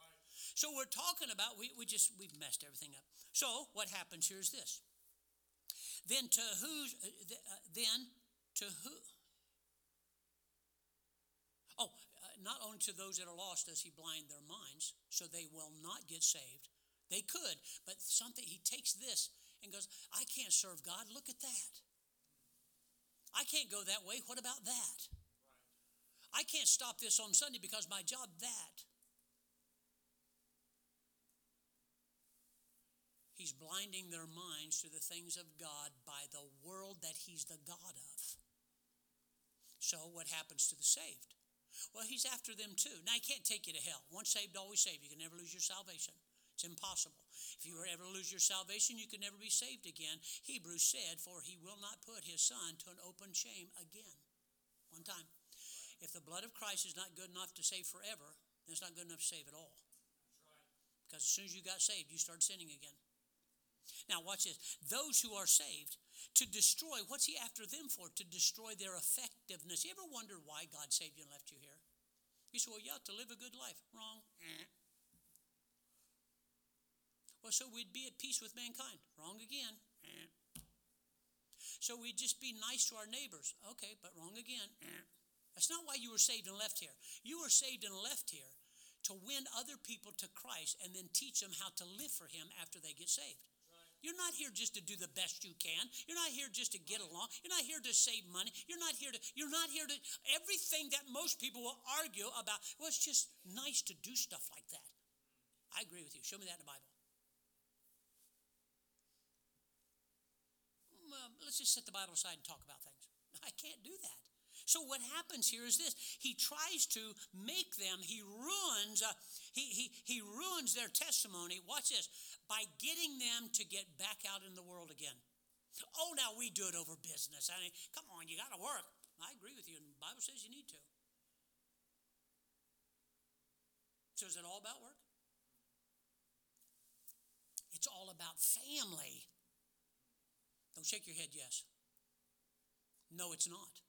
Right. So we're talking about we, we just we've messed everything up. So what happens here is this. Then to who? Uh, uh, then to who? Oh, not only to those that are lost does he blind their minds, so they will not get saved, they could, but something, he takes this and goes, I can't serve God. Look at that. I can't go that way. What about that? I can't stop this on Sunday because my job, that. He's blinding their minds to the things of God by the world that He's the God of. So, what happens to the saved? Well, He's after them too. Now, He can't take you to hell. Once saved, always saved. You can never lose your salvation. It's impossible. If you ever lose your salvation, you could never be saved again. Hebrews said, For he will not put his son to an open shame again. One time. If the blood of Christ is not good enough to save forever, then it's not good enough to save at all. Because as soon as you got saved, you started sinning again. Now, watch this. Those who are saved, to destroy, what's he after them for? To destroy their effectiveness. You ever wonder why God saved you and left you here? You say, well, yeah, to live a good life. Wrong. Well, so we'd be at peace with mankind. Wrong again. So we'd just be nice to our neighbors. Okay, but wrong again. That's not why you were saved and left here. You were saved and left here to win other people to Christ and then teach them how to live for Him after they get saved. You're not here just to do the best you can. You're not here just to get along. You're not here to save money. You're not here to, you're not here to, everything that most people will argue about, well, it's just nice to do stuff like that. I agree with you. Show me that in the Bible. let's just set the Bible aside and talk about things. I can't do that. So what happens here is this: he tries to make them. He ruins. Uh, he he he ruins their testimony. Watch this by getting them to get back out in the world again. Oh, now we do it over business. I mean, come on, you got to work. I agree with you, and the Bible says you need to. So is it all about work? It's all about family. Don't shake your head, yes. No, it's not.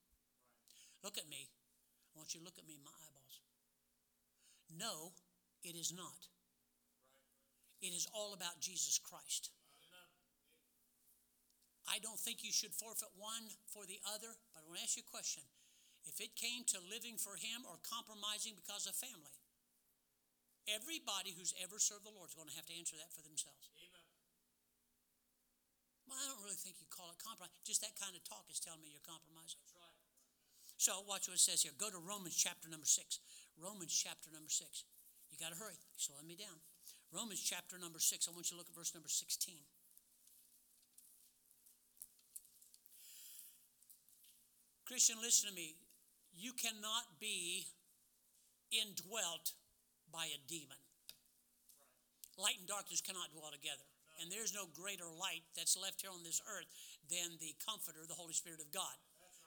Look at me. I want you to look at me in my eyeballs. No, it is not. It is all about Jesus Christ. I don't think you should forfeit one for the other, but I want to ask you a question. If it came to living for Him or compromising because of family, everybody who's ever served the Lord is going to have to answer that for themselves. Amen. Well, I don't really think you call it compromise. Just that kind of talk is telling me you're compromising. Right. So watch what it says here. Go to Romans chapter number six. Romans chapter number six. You got to hurry. Slowing me down. Romans chapter number 6. I want you to look at verse number 16. Christian, listen to me. You cannot be indwelt by a demon. Light and darkness cannot dwell together. And there's no greater light that's left here on this earth than the Comforter, the Holy Spirit of God,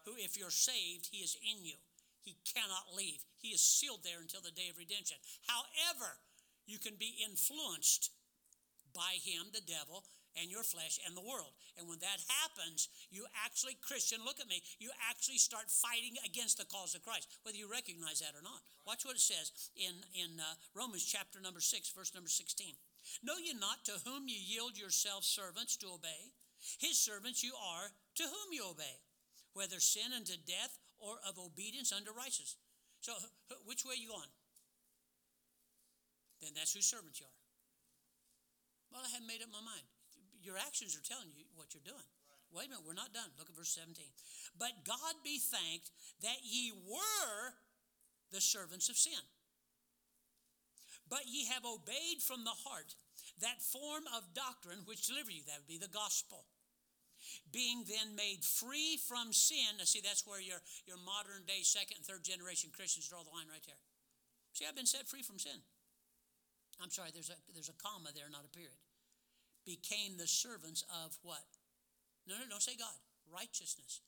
who, if you're saved, He is in you. He cannot leave. He is sealed there until the day of redemption. However, you can be influenced by him, the devil, and your flesh and the world. And when that happens, you actually, Christian, look at me, you actually start fighting against the cause of Christ, whether you recognize that or not. Watch what it says in, in uh, Romans chapter number 6, verse number 16. Know ye not to whom ye yield yourselves servants to obey? His servants you are to whom you obey, whether sin unto death or of obedience unto righteousness. So, which way are you going? then that's whose servant you are. Well, I haven't made up my mind. Your actions are telling you what you're doing. Right. Wait a minute, we're not done. Look at verse 17. But God be thanked that ye were the servants of sin. But ye have obeyed from the heart that form of doctrine which delivered you. That would be the gospel. Being then made free from sin. Now, see, that's where your, your modern day second and third generation Christians draw the line right there. See, I've been set free from sin. I'm sorry, there's a, there's a comma there, not a period. Became the servants of what? No, no, don't say God. Righteousness.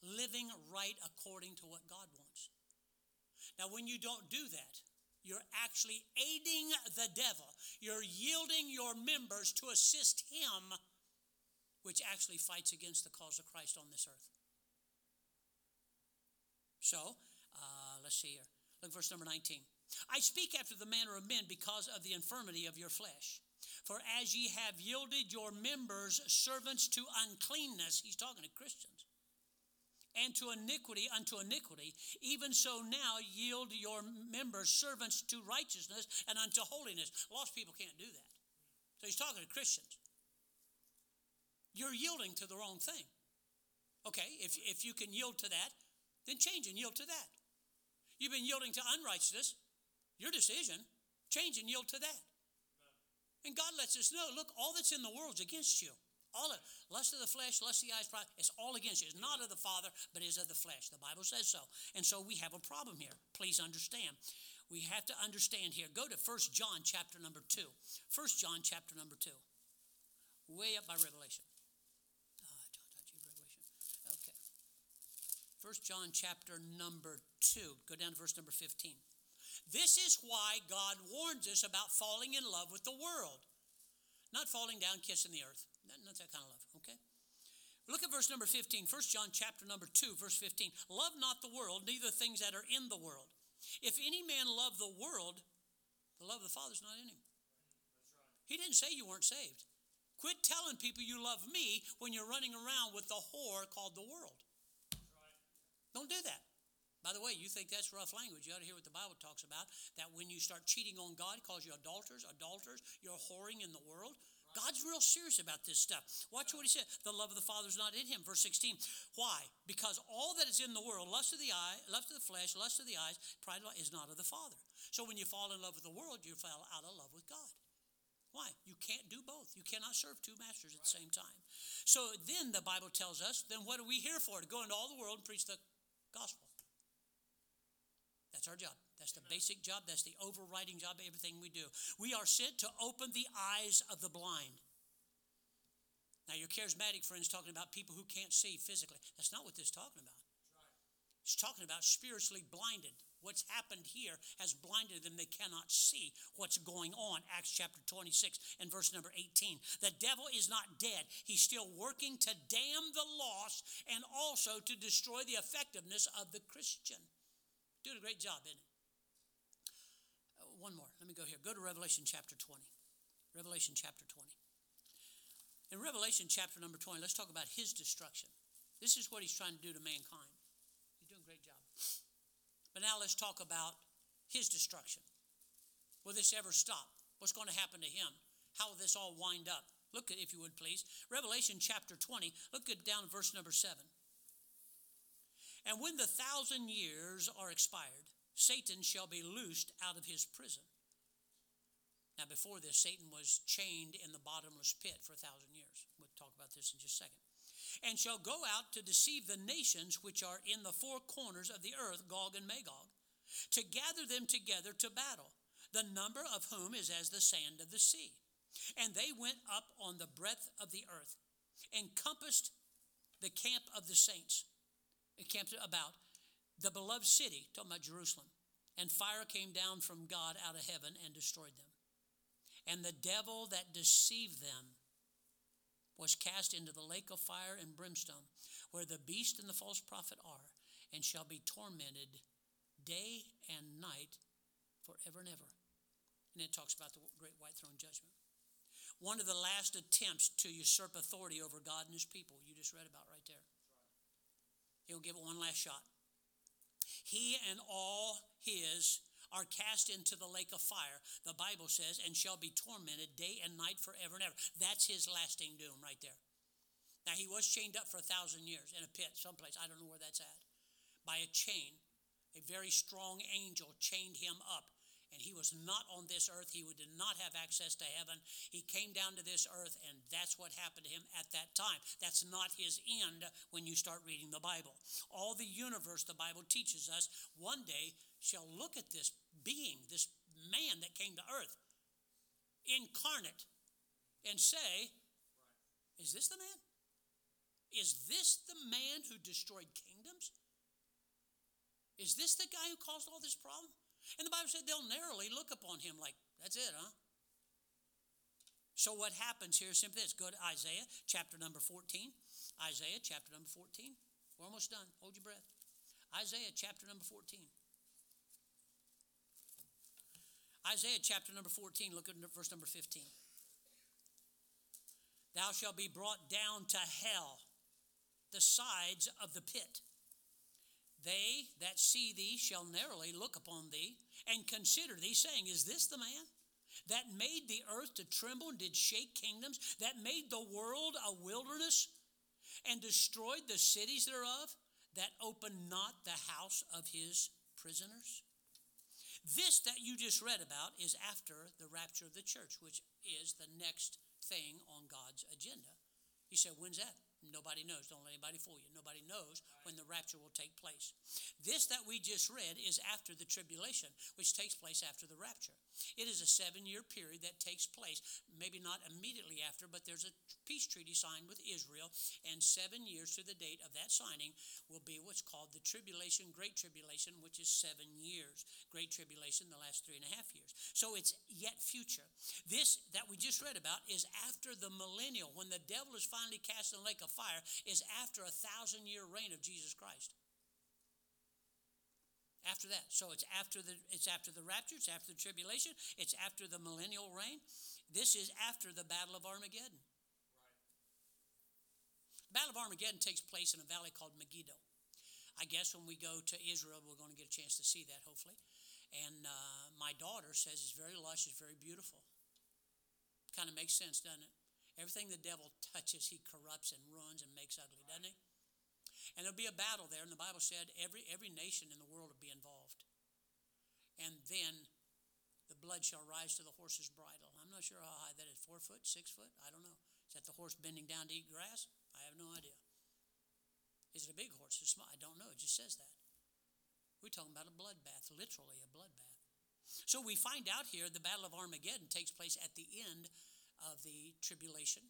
Living right according to what God wants. Now, when you don't do that, you're actually aiding the devil. You're yielding your members to assist him, which actually fights against the cause of Christ on this earth. So, uh, let's see here. Look, verse number 19. I speak after the manner of men because of the infirmity of your flesh. For as ye have yielded your members servants to uncleanness, he's talking to Christians, and to iniquity unto iniquity, even so now yield your members servants to righteousness and unto holiness. Lost people can't do that. So he's talking to Christians. You're yielding to the wrong thing. Okay, if, if you can yield to that, then change and yield to that. You've been yielding to unrighteousness, your decision. Change and yield to that. And God lets us know look, all that's in the world's against you. All of lust of the flesh, lust of the eyes, pride, it's all against you. It's not of the Father, but is of the flesh. The Bible says so. And so we have a problem here. Please understand. We have to understand here. Go to First John chapter number 2. First John chapter number 2. Way up by Revelation. Oh, Revelation. Okay. First John chapter number 2. Go down to verse number 15. This is why God warns us about falling in love with the world. Not falling down, kissing the earth. Not, not that kind of love, okay? Look at verse number 15, 1 John chapter number 2, verse 15. Love not the world, neither things that are in the world. If any man love the world, the love of the Father's not in him. He didn't say you weren't saved. Quit telling people you love me when you're running around with the whore called the world. Don't do that. By the way, you think that's rough language. You ought to hear what the Bible talks about. That when you start cheating on God, calls you adulterers, adulterers, you're whoring in the world. God's real serious about this stuff. Watch what he said. The love of the Father is not in him. Verse 16. Why? Because all that is in the world, lust of the eye, lust of the flesh, lust of the eyes, pride of is not of the Father. So when you fall in love with the world, you fall out of love with God. Why? You can't do both. You cannot serve two masters at the same time. So then the Bible tells us, then what are we here for? To go into all the world and preach the gospel. That's our job. That's the basic job. That's the overriding job of everything we do. We are sent to open the eyes of the blind. Now, your charismatic friends talking about people who can't see physically. That's not what this is talking about. It's talking about spiritually blinded. What's happened here has blinded them. They cannot see what's going on. Acts chapter 26 and verse number 18. The devil is not dead. He's still working to damn the lost and also to destroy the effectiveness of the Christian. Doing a great job, isn't it? Uh, one more. Let me go here. Go to Revelation chapter 20. Revelation chapter 20. In Revelation chapter number 20, let's talk about his destruction. This is what he's trying to do to mankind. He's doing a great job. But now let's talk about his destruction. Will this ever stop? What's going to happen to him? How will this all wind up? Look at, if you would please, Revelation chapter 20. Look at down verse number 7. And when the thousand years are expired, Satan shall be loosed out of his prison. Now, before this, Satan was chained in the bottomless pit for a thousand years. We'll talk about this in just a second. And shall go out to deceive the nations which are in the four corners of the earth, Gog and Magog, to gather them together to battle, the number of whom is as the sand of the sea. And they went up on the breadth of the earth, and compassed the camp of the saints, encamped about the beloved city, talking about Jerusalem. And fire came down from God out of heaven and destroyed them. And the devil that deceived them was cast into the lake of fire and brimstone, where the beast and the false prophet are, and shall be tormented day and night forever and ever. And it talks about the great white throne judgment. One of the last attempts to usurp authority over God and his people, you just read about right there. He'll give it one last shot. He and all his are cast into the lake of fire, the Bible says, and shall be tormented day and night forever and ever. That's his lasting doom right there. Now, he was chained up for a thousand years in a pit someplace. I don't know where that's at. By a chain. A very strong angel chained him up and he was not on this earth. He did not have access to heaven. He came down to this earth, and that's what happened to him at that time. That's not his end when you start reading the Bible. All the universe, the Bible teaches us, one day shall look at this being, this man that came to earth, incarnate, and say, Is this the man? Is this the man who destroyed kingdoms? Is this the guy who caused all this problem? And the Bible said they'll narrowly look upon him like, that's it, huh? So what happens here is simply this. Go to Isaiah chapter number 14. Isaiah chapter number 14. We're almost done. Hold your breath. Isaiah chapter number 14. Isaiah chapter number 14, look at verse number 15. Thou shalt be brought down to hell, the sides of the pit. They that see thee shall narrowly look upon thee and consider thee, saying, Is this the man that made the earth to tremble and did shake kingdoms, that made the world a wilderness and destroyed the cities thereof, that opened not the house of his prisoners? This that you just read about is after the rapture of the church, which is the next thing on God's agenda. He said, When's that? Nobody knows. Don't let anybody fool you. Nobody knows when the rapture will take place. This that we just read is after the tribulation, which takes place after the rapture. It is a seven year period that takes place, maybe not immediately after, but there's a peace treaty signed with Israel, and seven years to the date of that signing will be what's called the tribulation, great tribulation, which is seven years. Great tribulation, the last three and a half years. So it's yet future. This that we just read about is after the millennial, when the devil is finally cast in the lake of fire, is after a thousand year reign of Jesus Christ after that. So it's after the it's after the rapture, it's after the tribulation, it's after the millennial reign. This is after the battle of Armageddon. Right. Battle of Armageddon takes place in a valley called Megiddo. I guess when we go to Israel, we're going to get a chance to see that, hopefully. And uh, my daughter says it's very lush, it's very beautiful. Kind of makes sense, doesn't it? Everything the devil touches, he corrupts and ruins and makes ugly, doesn't he? And there'll be a battle there, and the Bible said every, every nation in the world will be involved. And then the blood shall rise to the horse's bridle. I'm not sure how high that is four foot, six foot? I don't know. Is that the horse bending down to eat grass? I have no idea. Is it a big horse? Is it small? I don't know. It just says that. We're talking about a bloodbath, literally a bloodbath. So we find out here the Battle of Armageddon takes place at the end of the tribulation.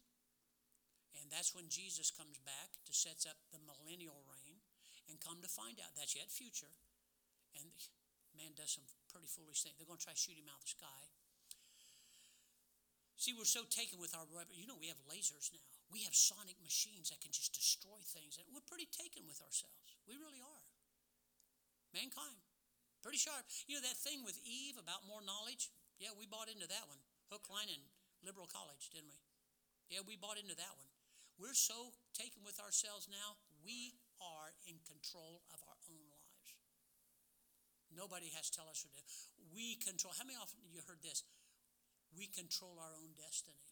And that's when Jesus comes back to sets up the millennial reign and come to find out that's yet future. And man does some pretty foolish things. They're going to try to shoot him out of the sky. See, we're so taken with our, you know, we have lasers now. We have sonic machines that can just destroy things. And we're pretty taken with ourselves. We really are. Mankind. Pretty sharp. You know that thing with Eve about more knowledge? Yeah, we bought into that one. Hook, line, and liberal college, didn't we? Yeah, we bought into that one. We're so taken with ourselves now, we are in control of our own lives. Nobody has to tell us what to do. We control. How many often you heard this? We control our own destiny.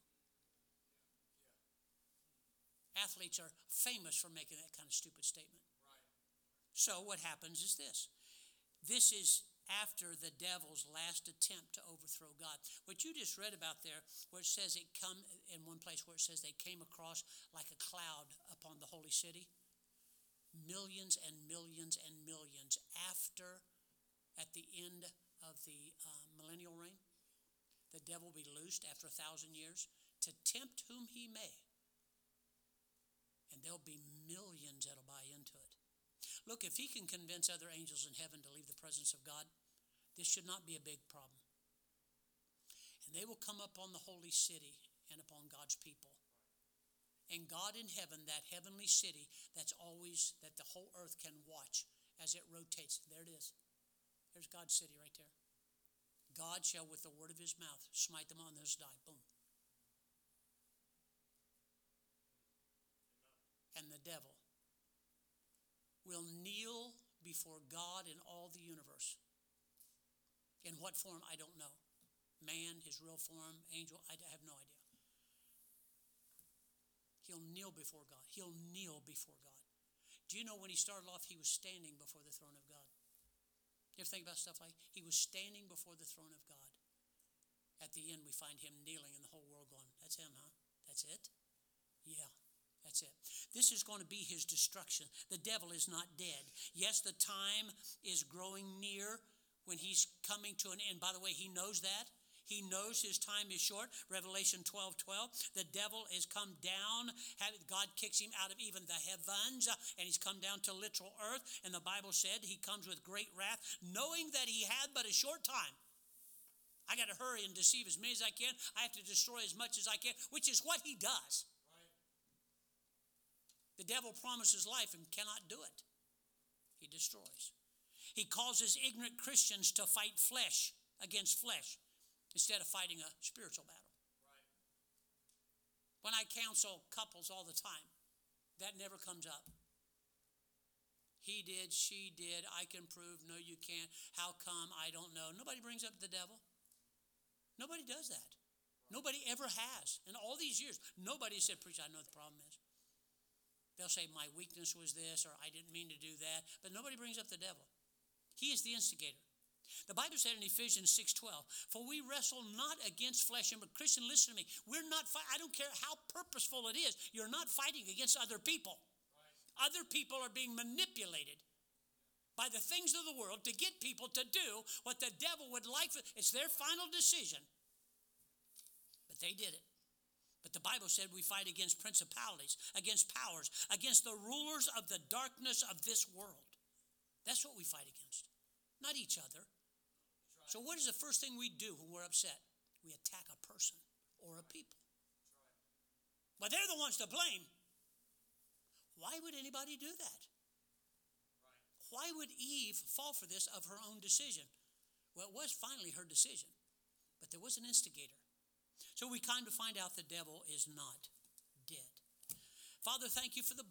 Athletes are famous for making that kind of stupid statement. So what happens is this. This is after the devil's last attempt to overthrow God. What you just read about there, where it says it come in one place where it says they came across like a cloud upon the holy city. Millions and millions and millions after, at the end of the uh, millennial reign, the devil will be loosed after a thousand years to tempt whom he may. And there'll be millions that'll buy into it. Look, if he can convince other angels in heaven to leave the presence of God, this should not be a big problem. And they will come up on the holy city and upon God's people. And God in heaven, that heavenly city that's always, that the whole earth can watch as it rotates. There it is. There's God's city right there. God shall, with the word of his mouth, smite them on those die. Boom. And the devil will kneel before God in all the universe. In what form, I don't know. Man, his real form, angel, I have no idea. He'll kneel before God. He'll kneel before God. Do you know when he started off, he was standing before the throne of God? You ever think about stuff like he was standing before the throne of God? At the end, we find him kneeling, and the whole world going, That's him, huh? That's it? Yeah. That's it. This is going to be his destruction. The devil is not dead. Yes, the time is growing near when he's coming to an end. By the way, he knows that. He knows his time is short. Revelation 12 12. The devil has come down. God kicks him out of even the heavens, and he's come down to literal earth. And the Bible said he comes with great wrath, knowing that he had but a short time. I got to hurry and deceive as many as I can. I have to destroy as much as I can, which is what he does. The devil promises life and cannot do it. He destroys. He causes ignorant Christians to fight flesh against flesh instead of fighting a spiritual battle. Right. When I counsel couples all the time, that never comes up. He did, she did, I can prove, no, you can't. How come? I don't know. Nobody brings up the devil. Nobody does that. Nobody ever has. In all these years, nobody said, Preacher, I know the problem. They'll say, My weakness was this, or I didn't mean to do that. But nobody brings up the devil. He is the instigator. The Bible said in Ephesians 6:12, "For we wrestle not against flesh and blood." Christian, listen to me. We're not I don't care how purposeful it is. You're not fighting against other people. Right. Other people are being manipulated by the things of the world to get people to do what the devil would like. For, it's their final decision. But they did it. But the Bible said we fight against principalities, against powers, against the rulers of the darkness of this world. That's what we fight against, not each other. So, what is the first thing we do when we're upset? We attack a person or a people. But they're the ones to blame. Why would anybody do that? Why would Eve fall for this of her own decision? Well, it was finally her decision, but there was an instigator. So we kind of find out the devil is not dead. Father, thank you for the